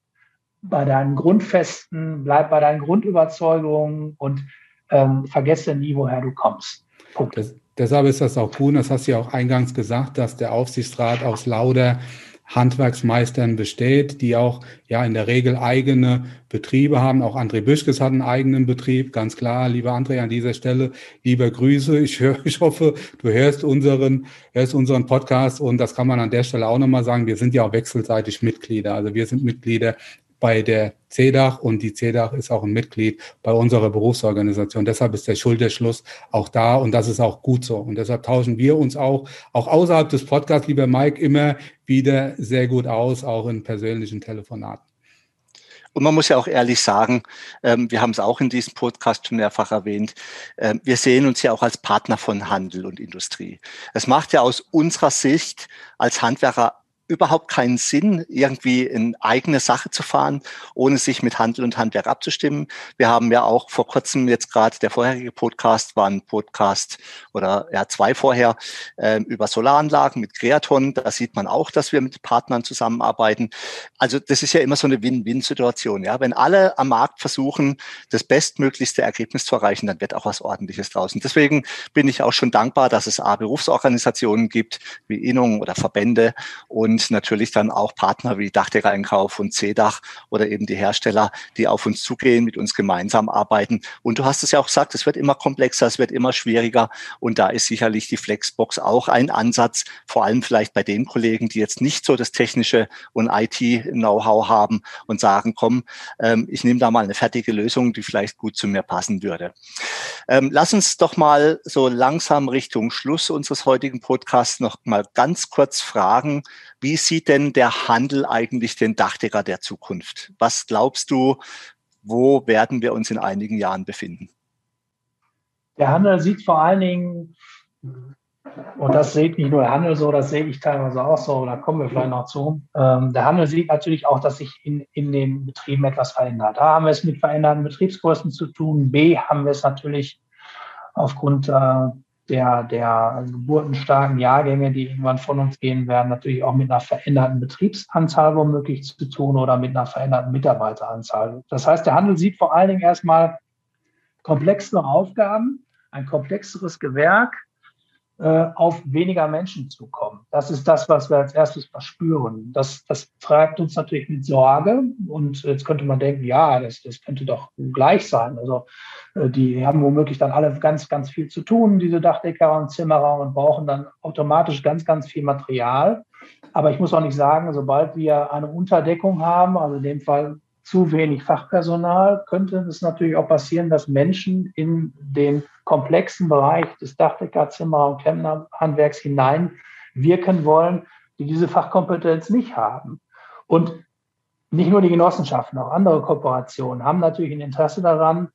bei deinen Grundfesten, bleib bei deinen Grundüberzeugungen und ähm, vergesse nie, woher du kommst. Punkt. Das, deshalb ist das auch gut, das hast du ja auch eingangs gesagt, dass der Aufsichtsrat aus lauter Handwerksmeistern besteht, die auch ja in der Regel eigene Betriebe haben. Auch André Büschkes hat einen eigenen Betrieb, ganz klar. Lieber André, an dieser Stelle lieber Grüße. Ich, höre, ich hoffe, du hörst unseren, hörst unseren Podcast und das kann man an der Stelle auch nochmal sagen. Wir sind ja auch wechselseitig Mitglieder. Also wir sind Mitglieder bei der CEDAC und die CEDAC ist auch ein Mitglied bei unserer Berufsorganisation. Deshalb ist der Schulterschluss auch da und das ist auch gut so. Und deshalb tauschen wir uns auch, auch außerhalb des Podcasts, lieber Mike, immer wieder sehr gut aus, auch in persönlichen Telefonaten. Und man muss ja auch ehrlich sagen, ähm, wir haben es auch in diesem Podcast schon mehrfach erwähnt, äh, wir sehen uns ja auch als Partner von Handel und Industrie. Es macht ja aus unserer Sicht als Handwerker überhaupt keinen Sinn, irgendwie in eigene Sache zu fahren, ohne sich mit Handel und Handwerk abzustimmen. Wir haben ja auch vor kurzem jetzt gerade der vorherige Podcast war ein Podcast oder ja zwei vorher äh, über Solaranlagen mit Creaton. Da sieht man auch, dass wir mit Partnern zusammenarbeiten. Also das ist ja immer so eine Win-Win-Situation. Ja, wenn alle am Markt versuchen, das bestmöglichste Ergebnis zu erreichen, dann wird auch was Ordentliches draußen. Deswegen bin ich auch schon dankbar, dass es A Berufsorganisationen gibt wie Innungen oder Verbände und und natürlich dann auch Partner wie Dachdecker-Einkauf und CDach oder eben die Hersteller, die auf uns zugehen, mit uns gemeinsam arbeiten. Und du hast es ja auch gesagt, es wird immer komplexer, es wird immer schwieriger und da ist sicherlich die Flexbox auch ein Ansatz, vor allem vielleicht bei den Kollegen, die jetzt nicht so das technische und IT-Know-how haben und sagen, komm, ähm, ich nehme da mal eine fertige Lösung, die vielleicht gut zu mir passen würde. Ähm, lass uns doch mal so langsam Richtung Schluss unseres heutigen Podcasts noch mal ganz kurz fragen, wie sieht denn der Handel eigentlich den Dachdecker der Zukunft? Was glaubst du, wo werden wir uns in einigen Jahren befinden? Der Handel sieht vor allen Dingen, und das sieht nicht nur der Handel so, das sehe ich teilweise auch so, da kommen wir vielleicht noch zu. Ähm, der Handel sieht natürlich auch, dass sich in, in den Betrieben etwas verändert. A haben wir es mit veränderten Betriebsgrößen zu tun, B haben wir es natürlich aufgrund äh, der, der geburtenstarken Jahrgänge, die irgendwann von uns gehen werden, natürlich auch mit einer veränderten Betriebsanzahl womöglich zu tun oder mit einer veränderten Mitarbeiteranzahl. Das heißt, der Handel sieht vor allen Dingen erstmal komplexere Aufgaben, ein komplexeres Gewerk, auf weniger Menschen zu kommen. Das ist das, was wir als erstes verspüren. Das, das treibt uns natürlich mit Sorge. Und jetzt könnte man denken, ja, das, das könnte doch gleich sein. Also äh, die haben womöglich dann alle ganz, ganz viel zu tun, diese Dachdecker und Zimmerer, und brauchen dann automatisch ganz, ganz viel Material. Aber ich muss auch nicht sagen, sobald wir eine Unterdeckung haben, also in dem Fall zu wenig Fachpersonal, könnte es natürlich auch passieren, dass Menschen in den komplexen Bereich des Dachdeckerzimmer- und Klempnerhandwerks hineinwirken wollen, die diese Fachkompetenz nicht haben. Und nicht nur die Genossenschaften, auch andere Kooperationen haben natürlich ein Interesse daran,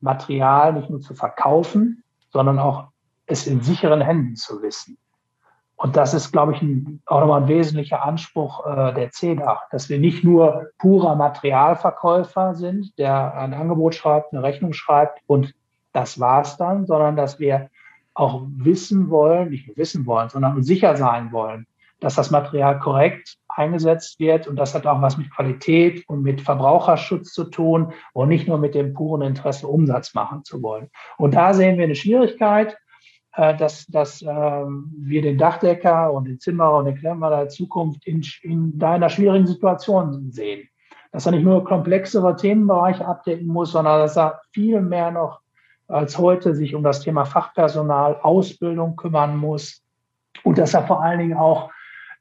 Material nicht nur zu verkaufen, sondern auch es in sicheren Händen zu wissen. Und das ist, glaube ich, ein, auch nochmal ein wesentlicher Anspruch äh, der CEDAC, dass wir nicht nur purer Materialverkäufer sind, der ein Angebot schreibt, eine Rechnung schreibt und das war's dann, sondern dass wir auch wissen wollen, nicht nur wissen wollen, sondern sicher sein wollen, dass das Material korrekt eingesetzt wird. Und das hat auch was mit Qualität und mit Verbraucherschutz zu tun und nicht nur mit dem puren Interesse, Umsatz machen zu wollen. Und da sehen wir eine Schwierigkeit. Äh, dass, dass ähm, wir den Dachdecker und den Zimmerer und den Klemmer der Zukunft in, in deiner schwierigen Situation sehen. Dass er nicht nur komplexere Themenbereiche abdecken muss, sondern dass er viel mehr noch als heute sich um das Thema Fachpersonal, Ausbildung kümmern muss und dass er vor allen Dingen auch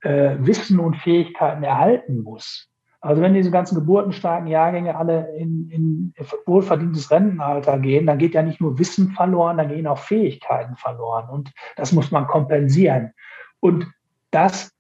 äh, Wissen und Fähigkeiten erhalten muss. Also wenn diese ganzen geburtenstarken Jahrgänge alle in, in wohlverdientes Rentenalter gehen, dann geht ja nicht nur Wissen verloren, dann gehen auch Fähigkeiten verloren. Und das muss man kompensieren. Und das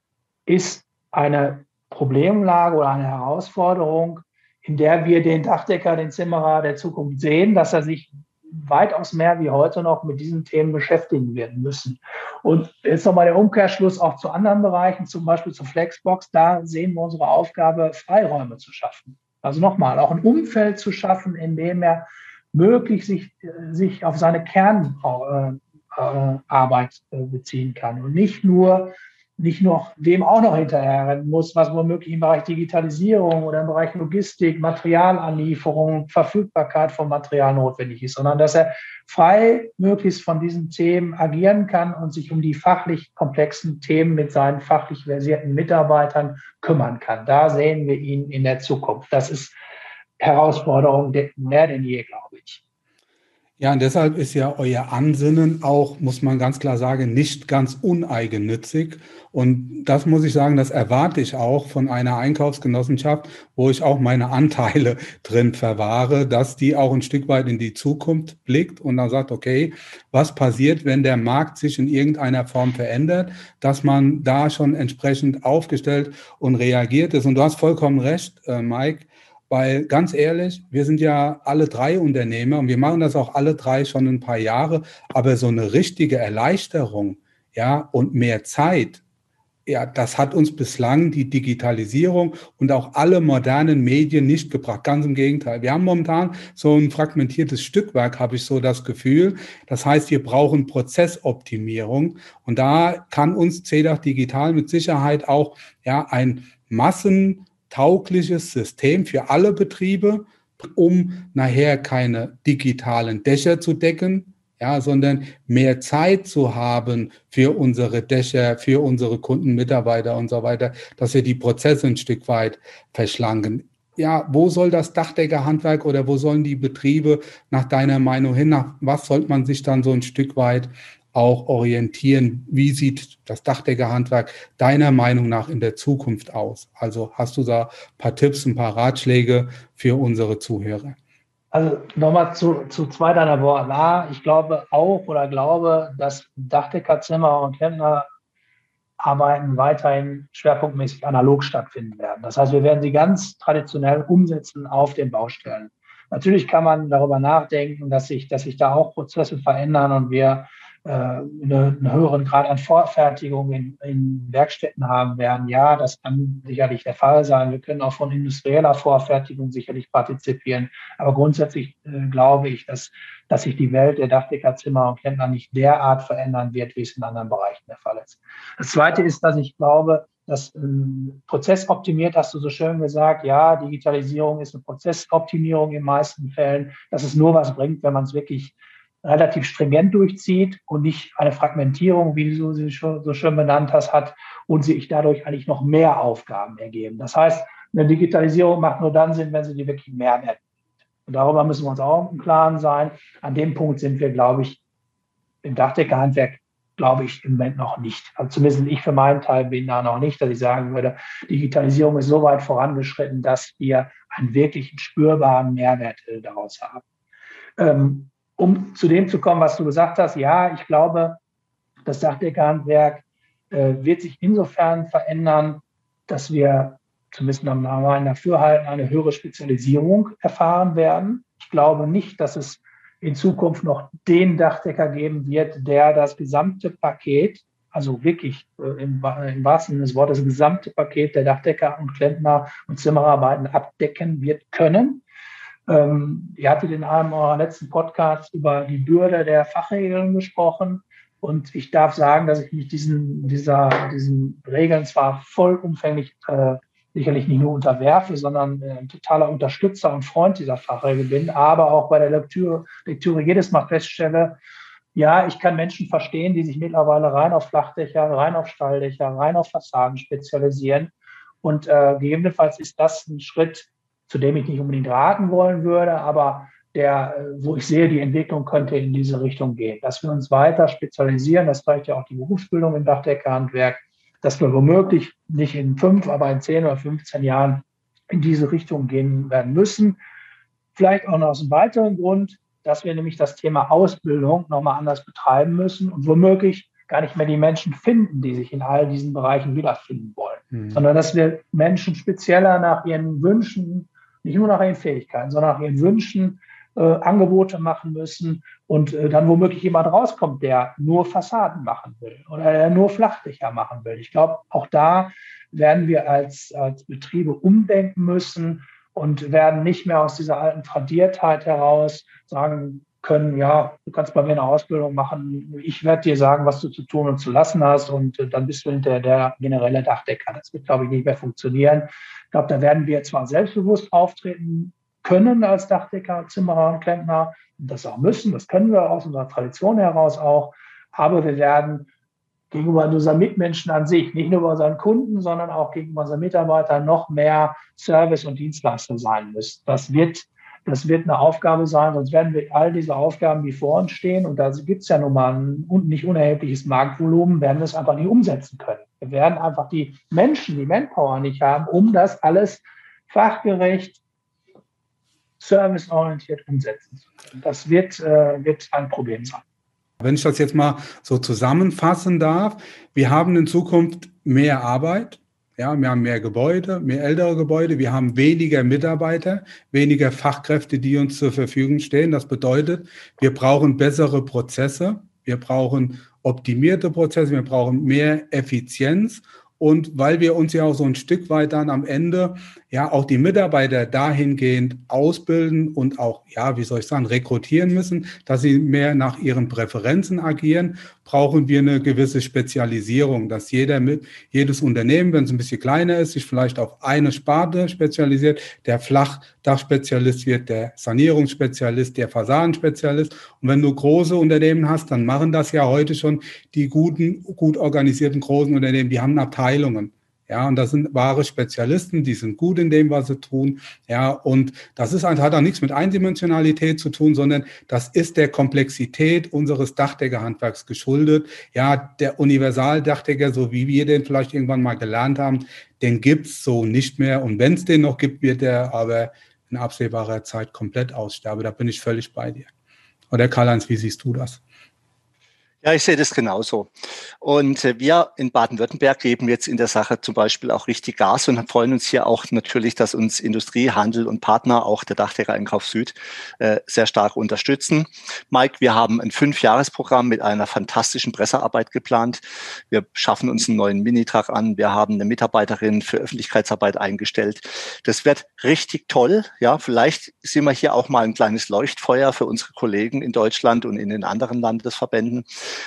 ist eine Problemlage oder eine Herausforderung, in der wir den Dachdecker, den Zimmerer der Zukunft sehen, dass er sich weitaus mehr wie heute noch mit diesen Themen beschäftigen werden müssen. Und jetzt nochmal der Umkehrschluss auch zu anderen Bereichen, zum Beispiel zu Flexbox. Da sehen wir unsere Aufgabe, Freiräume zu schaffen. Also nochmal, auch ein Umfeld zu schaffen, in dem er möglich sich, sich auf seine Kernarbeit äh, äh, beziehen kann und nicht nur nicht noch dem auch noch hinterherrennen muss, was womöglich im Bereich Digitalisierung oder im Bereich Logistik, Materialanlieferung, Verfügbarkeit von Material notwendig ist, sondern dass er frei möglichst von diesen Themen agieren kann und sich um die fachlich komplexen Themen mit seinen fachlich versierten Mitarbeitern kümmern kann. Da sehen wir ihn in der Zukunft. Das ist Herausforderung mehr denn je, glaube ich. Ja, und deshalb ist ja euer Ansinnen auch, muss man ganz klar sagen, nicht ganz uneigennützig. Und das muss ich sagen, das erwarte ich auch von einer Einkaufsgenossenschaft, wo ich auch meine Anteile *laughs* drin verwahre, dass die auch ein Stück weit in die Zukunft blickt und dann sagt, okay, was passiert, wenn der Markt sich in irgendeiner Form verändert, dass man da schon entsprechend aufgestellt und reagiert ist. Und du hast vollkommen recht, äh, Mike weil ganz ehrlich, wir sind ja alle drei Unternehmer und wir machen das auch alle drei schon ein paar Jahre, aber so eine richtige Erleichterung, ja, und mehr Zeit, ja, das hat uns bislang die Digitalisierung und auch alle modernen Medien nicht gebracht. Ganz im Gegenteil. Wir haben momentan so ein fragmentiertes Stückwerk, habe ich so das Gefühl. Das heißt, wir brauchen Prozessoptimierung. Und da kann uns CEDAC Digital mit Sicherheit auch, ja, ein Massen, taugliches System für alle Betriebe, um nachher keine digitalen Dächer zu decken, ja, sondern mehr Zeit zu haben für unsere Dächer, für unsere Kunden, Mitarbeiter und so weiter, dass wir die Prozesse ein Stück weit verschlanken. Ja, wo soll das Dachdeckerhandwerk oder wo sollen die Betriebe nach deiner Meinung hin? Nach was sollte man sich dann so ein Stück weit auch orientieren. Wie sieht das Dachdeckerhandwerk deiner Meinung nach in der Zukunft aus? Also hast du da ein paar Tipps, ein paar Ratschläge für unsere Zuhörer? Also nochmal zu, zu zwei deiner Worte. A, ich glaube auch oder glaube, dass Dachdecker, Zimmer und Klempner Arbeiten weiterhin schwerpunktmäßig analog stattfinden werden. Das heißt, wir werden sie ganz traditionell umsetzen auf den Baustellen. Natürlich kann man darüber nachdenken, dass sich, dass sich da auch Prozesse verändern und wir einen höheren Grad an Vorfertigung in, in Werkstätten haben werden. Ja, das kann sicherlich der Fall sein. Wir können auch von industrieller Vorfertigung sicherlich partizipieren. Aber grundsätzlich äh, glaube ich, dass, dass sich die Welt der Dachdeckerzimmer und Klempner nicht derart verändern wird, wie es in anderen Bereichen der Fall ist. Das Zweite ist, dass ich glaube, dass ähm, prozessoptimiert, hast du so schön gesagt, ja, Digitalisierung ist eine Prozessoptimierung in meisten Fällen, dass es nur was bringt, wenn man es wirklich relativ stringent durchzieht und nicht eine Fragmentierung, wie du sie so schön benannt hast, hat und sich dadurch eigentlich noch mehr Aufgaben ergeben. Das heißt, eine Digitalisierung macht nur dann Sinn, wenn sie dir wirklich Mehrwert bringt. Und darüber müssen wir uns auch im Klaren sein. An dem Punkt sind wir, glaube ich, im Dachdeckerhandwerk, glaube ich, im Moment noch nicht. Also zumindest ich für meinen Teil bin da noch nicht, dass ich sagen würde, Digitalisierung ist so weit vorangeschritten, dass wir einen wirklichen spürbaren Mehrwert daraus haben. Ähm, um zu dem zu kommen, was du gesagt hast, ja, ich glaube, das Dachdeckerhandwerk äh, wird sich insofern verändern, dass wir zumindest am Namen Dafürhalten eine höhere Spezialisierung erfahren werden. Ich glaube nicht, dass es in Zukunft noch den Dachdecker geben wird, der das gesamte Paket, also wirklich äh, im, im wahrsten Sinne des Wortes, das gesamte Paket der Dachdecker und Klempner und Zimmerarbeiten abdecken wird können. Ähm, ihr hattet in einem eurer letzten Podcasts über die Bürde der Fachregeln gesprochen. Und ich darf sagen, dass ich mich diesen, dieser, diesen Regeln zwar vollumfänglich äh, sicherlich nicht nur unterwerfe, sondern äh, totaler Unterstützer und Freund dieser Fachregel bin, aber auch bei der Lektüre, Lektüre jedes Mal feststelle, ja, ich kann Menschen verstehen, die sich mittlerweile rein auf Flachdächer, rein auf Stalldächer, rein auf Fassaden spezialisieren. Und äh, gegebenenfalls ist das ein Schritt, zu dem ich nicht unbedingt raten wollen würde, aber der, wo ich sehe, die Entwicklung könnte in diese Richtung gehen. Dass wir uns weiter spezialisieren, das zeigt ja auch die Berufsbildung im Dachdeckerhandwerk, dass wir womöglich nicht in fünf, aber in zehn oder 15 Jahren in diese Richtung gehen werden müssen. Vielleicht auch noch aus einem weiteren Grund, dass wir nämlich das Thema Ausbildung nochmal anders betreiben müssen und womöglich gar nicht mehr die Menschen finden, die sich in all diesen Bereichen wiederfinden wollen, mhm. sondern dass wir Menschen spezieller nach ihren Wünschen nicht nur nach ihren Fähigkeiten, sondern nach ihren Wünschen äh, Angebote machen müssen und äh, dann womöglich jemand rauskommt, der nur Fassaden machen will oder der nur Flachdächer machen will. Ich glaube, auch da werden wir als, als Betriebe umdenken müssen und werden nicht mehr aus dieser alten Tradiertheit heraus sagen können, ja, du kannst bei mir eine Ausbildung machen, ich werde dir sagen, was du zu tun und zu lassen hast und äh, dann bist du hinterher der generelle Dachdecker. Das wird, glaube ich, nicht mehr funktionieren. Ich glaube, da werden wir zwar selbstbewusst auftreten können als Dachdecker, Zimmerer und Klempner, und das auch müssen, das können wir aus unserer Tradition heraus auch, aber wir werden gegenüber unseren Mitmenschen an sich, nicht nur bei unseren Kunden, sondern auch gegenüber unseren Mitarbeitern noch mehr Service und Dienstleister sein müssen. Das wird das wird eine Aufgabe sein, sonst werden wir all diese Aufgaben, die vor uns stehen, und da gibt es ja nun mal ein nicht unerhebliches Marktvolumen, werden wir es einfach nicht umsetzen können. Wir werden einfach die Menschen, die Manpower nicht haben, um das alles fachgerecht, serviceorientiert umsetzen zu können. Das wird, äh, wird ein Problem sein. Wenn ich das jetzt mal so zusammenfassen darf, wir haben in Zukunft mehr Arbeit, ja, wir haben mehr Gebäude, mehr ältere Gebäude, wir haben weniger Mitarbeiter, weniger Fachkräfte, die uns zur Verfügung stehen. Das bedeutet, wir brauchen bessere Prozesse, wir brauchen optimierte Prozesse, wir brauchen mehr Effizienz und weil wir uns ja auch so ein Stück weit dann am Ende ja auch die Mitarbeiter dahingehend ausbilden und auch, ja, wie soll ich sagen, rekrutieren müssen, dass sie mehr nach ihren Präferenzen agieren, brauchen wir eine gewisse Spezialisierung, dass jeder mit, jedes Unternehmen, wenn es ein bisschen kleiner ist, sich vielleicht auf eine Sparte spezialisiert, der Flachdachspezialist wird der Sanierungsspezialist, der Fassadenspezialist. Und wenn du große Unternehmen hast, dann machen das ja heute schon die guten, gut organisierten großen Unternehmen, die haben Abteilungen. Ja, und das sind wahre Spezialisten, die sind gut in dem, was sie tun. Ja, und das ist, hat auch nichts mit Eindimensionalität zu tun, sondern das ist der Komplexität unseres Dachdeckerhandwerks geschuldet. Ja, der Universaldachdecker, so wie wir den vielleicht irgendwann mal gelernt haben, den gibt's so nicht mehr. Und wenn es den noch gibt, wird er aber in absehbarer Zeit komplett aussterbe. Da bin ich völlig bei dir. Oder Karl-Heinz, wie siehst du das? Ja, ich sehe das genauso. Und äh, wir in Baden-Württemberg geben jetzt in der Sache zum Beispiel auch richtig Gas und freuen uns hier auch natürlich, dass uns Industrie, Handel und Partner, auch der Dachdecker Einkauf Süd, äh, sehr stark unterstützen. Mike, wir haben ein Fünfjahresprogramm mit einer fantastischen Pressearbeit geplant. Wir schaffen uns einen neuen Minitrag an. Wir haben eine Mitarbeiterin für Öffentlichkeitsarbeit eingestellt. Das wird richtig toll. Ja, vielleicht sind wir hier auch mal ein kleines Leuchtfeuer für unsere Kollegen in Deutschland und in den anderen Landesverbänden.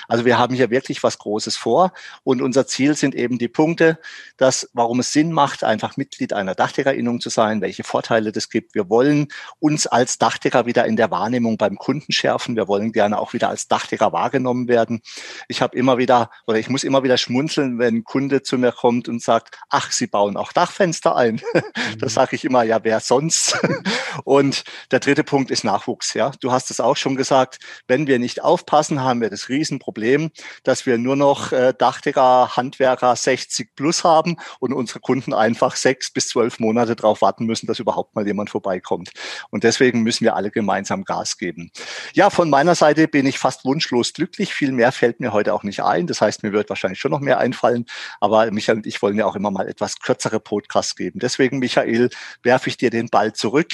Also wir haben hier wirklich was Großes vor und unser Ziel sind eben die Punkte, dass, warum es Sinn macht, einfach Mitglied einer Dachdeckerinnung zu sein, welche Vorteile das gibt. Wir wollen uns als Dachdecker wieder in der Wahrnehmung beim Kunden schärfen. Wir wollen gerne auch wieder als Dachdecker wahrgenommen werden. Ich habe immer wieder oder ich muss immer wieder schmunzeln, wenn ein Kunde zu mir kommt und sagt, ach, Sie bauen auch Dachfenster ein. *laughs* Mhm. Da sage ich immer, ja, wer sonst? *laughs* und der dritte Punkt ist Nachwuchs. Ja, du hast es auch schon gesagt. Wenn wir nicht aufpassen, haben wir das Risiko, Riesenproblem, dass wir nur noch äh, Dachdecker, Handwerker 60 plus haben und unsere Kunden einfach sechs bis zwölf Monate darauf warten müssen, dass überhaupt mal jemand vorbeikommt. Und deswegen müssen wir alle gemeinsam Gas geben. Ja, von meiner Seite bin ich fast wunschlos glücklich. Viel mehr fällt mir heute auch nicht ein. Das heißt, mir wird wahrscheinlich schon noch mehr einfallen. Aber Michael und ich wollen ja auch immer mal etwas kürzere Podcasts geben. Deswegen, Michael, werfe ich dir den Ball zurück.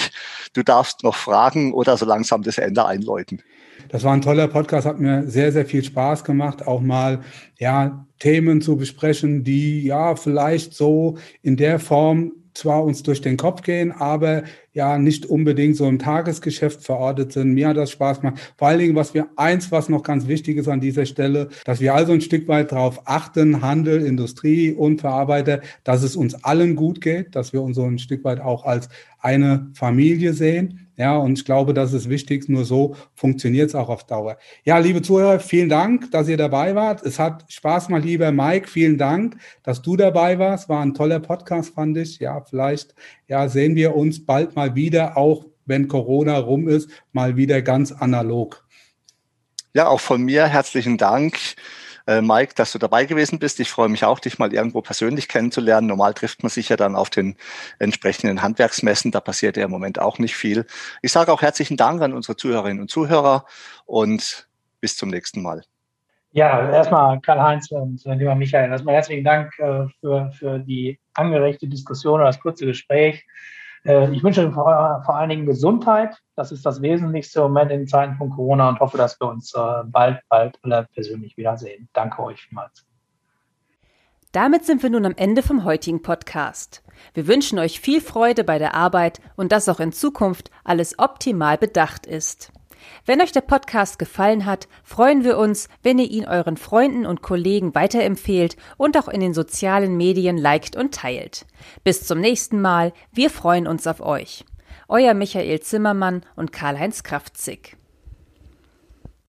Du darfst noch fragen oder so langsam das Ende einläuten. Das war ein toller Podcast, hat mir sehr, sehr viel Spaß gemacht, auch mal ja Themen zu besprechen, die ja vielleicht so in der Form zwar uns durch den Kopf gehen, aber ja nicht unbedingt so im Tagesgeschäft verortet sind. Mir hat das Spaß gemacht. Vor allen Dingen, was wir eins, was noch ganz wichtig ist an dieser Stelle, dass wir also ein Stück weit darauf achten, Handel, Industrie und Verarbeiter, dass es uns allen gut geht, dass wir uns so ein Stück weit auch als eine Familie sehen. Ja, und ich glaube, das ist wichtig. Nur so funktioniert es auch auf Dauer. Ja, liebe Zuhörer, vielen Dank, dass ihr dabei wart. Es hat Spaß mal, lieber Mike. Vielen Dank, dass du dabei warst. War ein toller Podcast, fand ich. Ja, vielleicht ja, sehen wir uns bald mal wieder, auch wenn Corona rum ist, mal wieder ganz analog. Ja, auch von mir herzlichen Dank äh, Mike, dass du dabei gewesen bist. Ich freue mich auch, dich mal irgendwo persönlich kennenzulernen. Normal trifft man sich ja dann auf den entsprechenden Handwerksmessen. Da passiert ja im Moment auch nicht viel. Ich sage auch herzlichen Dank an unsere Zuhörerinnen und Zuhörer und bis zum nächsten Mal. Ja, erstmal Karl-Heinz und äh, lieber Michael, erstmal herzlichen Dank äh, für, für die angeregte Diskussion und das kurze Gespräch. Äh, ich wünsche vor, vor allen Dingen Gesundheit. Das ist das Wesentlichste im Moment in Zeiten von Corona und hoffe, dass wir uns äh, bald, bald alle persönlich wiedersehen. Danke euch vielmals. Damit sind wir nun am Ende vom heutigen Podcast. Wir wünschen euch viel Freude bei der Arbeit und dass auch in Zukunft alles optimal bedacht ist. Wenn euch der Podcast gefallen hat, freuen wir uns, wenn ihr ihn euren Freunden und Kollegen weiterempfehlt und auch in den sozialen Medien liked und teilt. Bis zum nächsten Mal, wir freuen uns auf euch. Euer Michael Zimmermann und Karl-Heinz Kraftzig.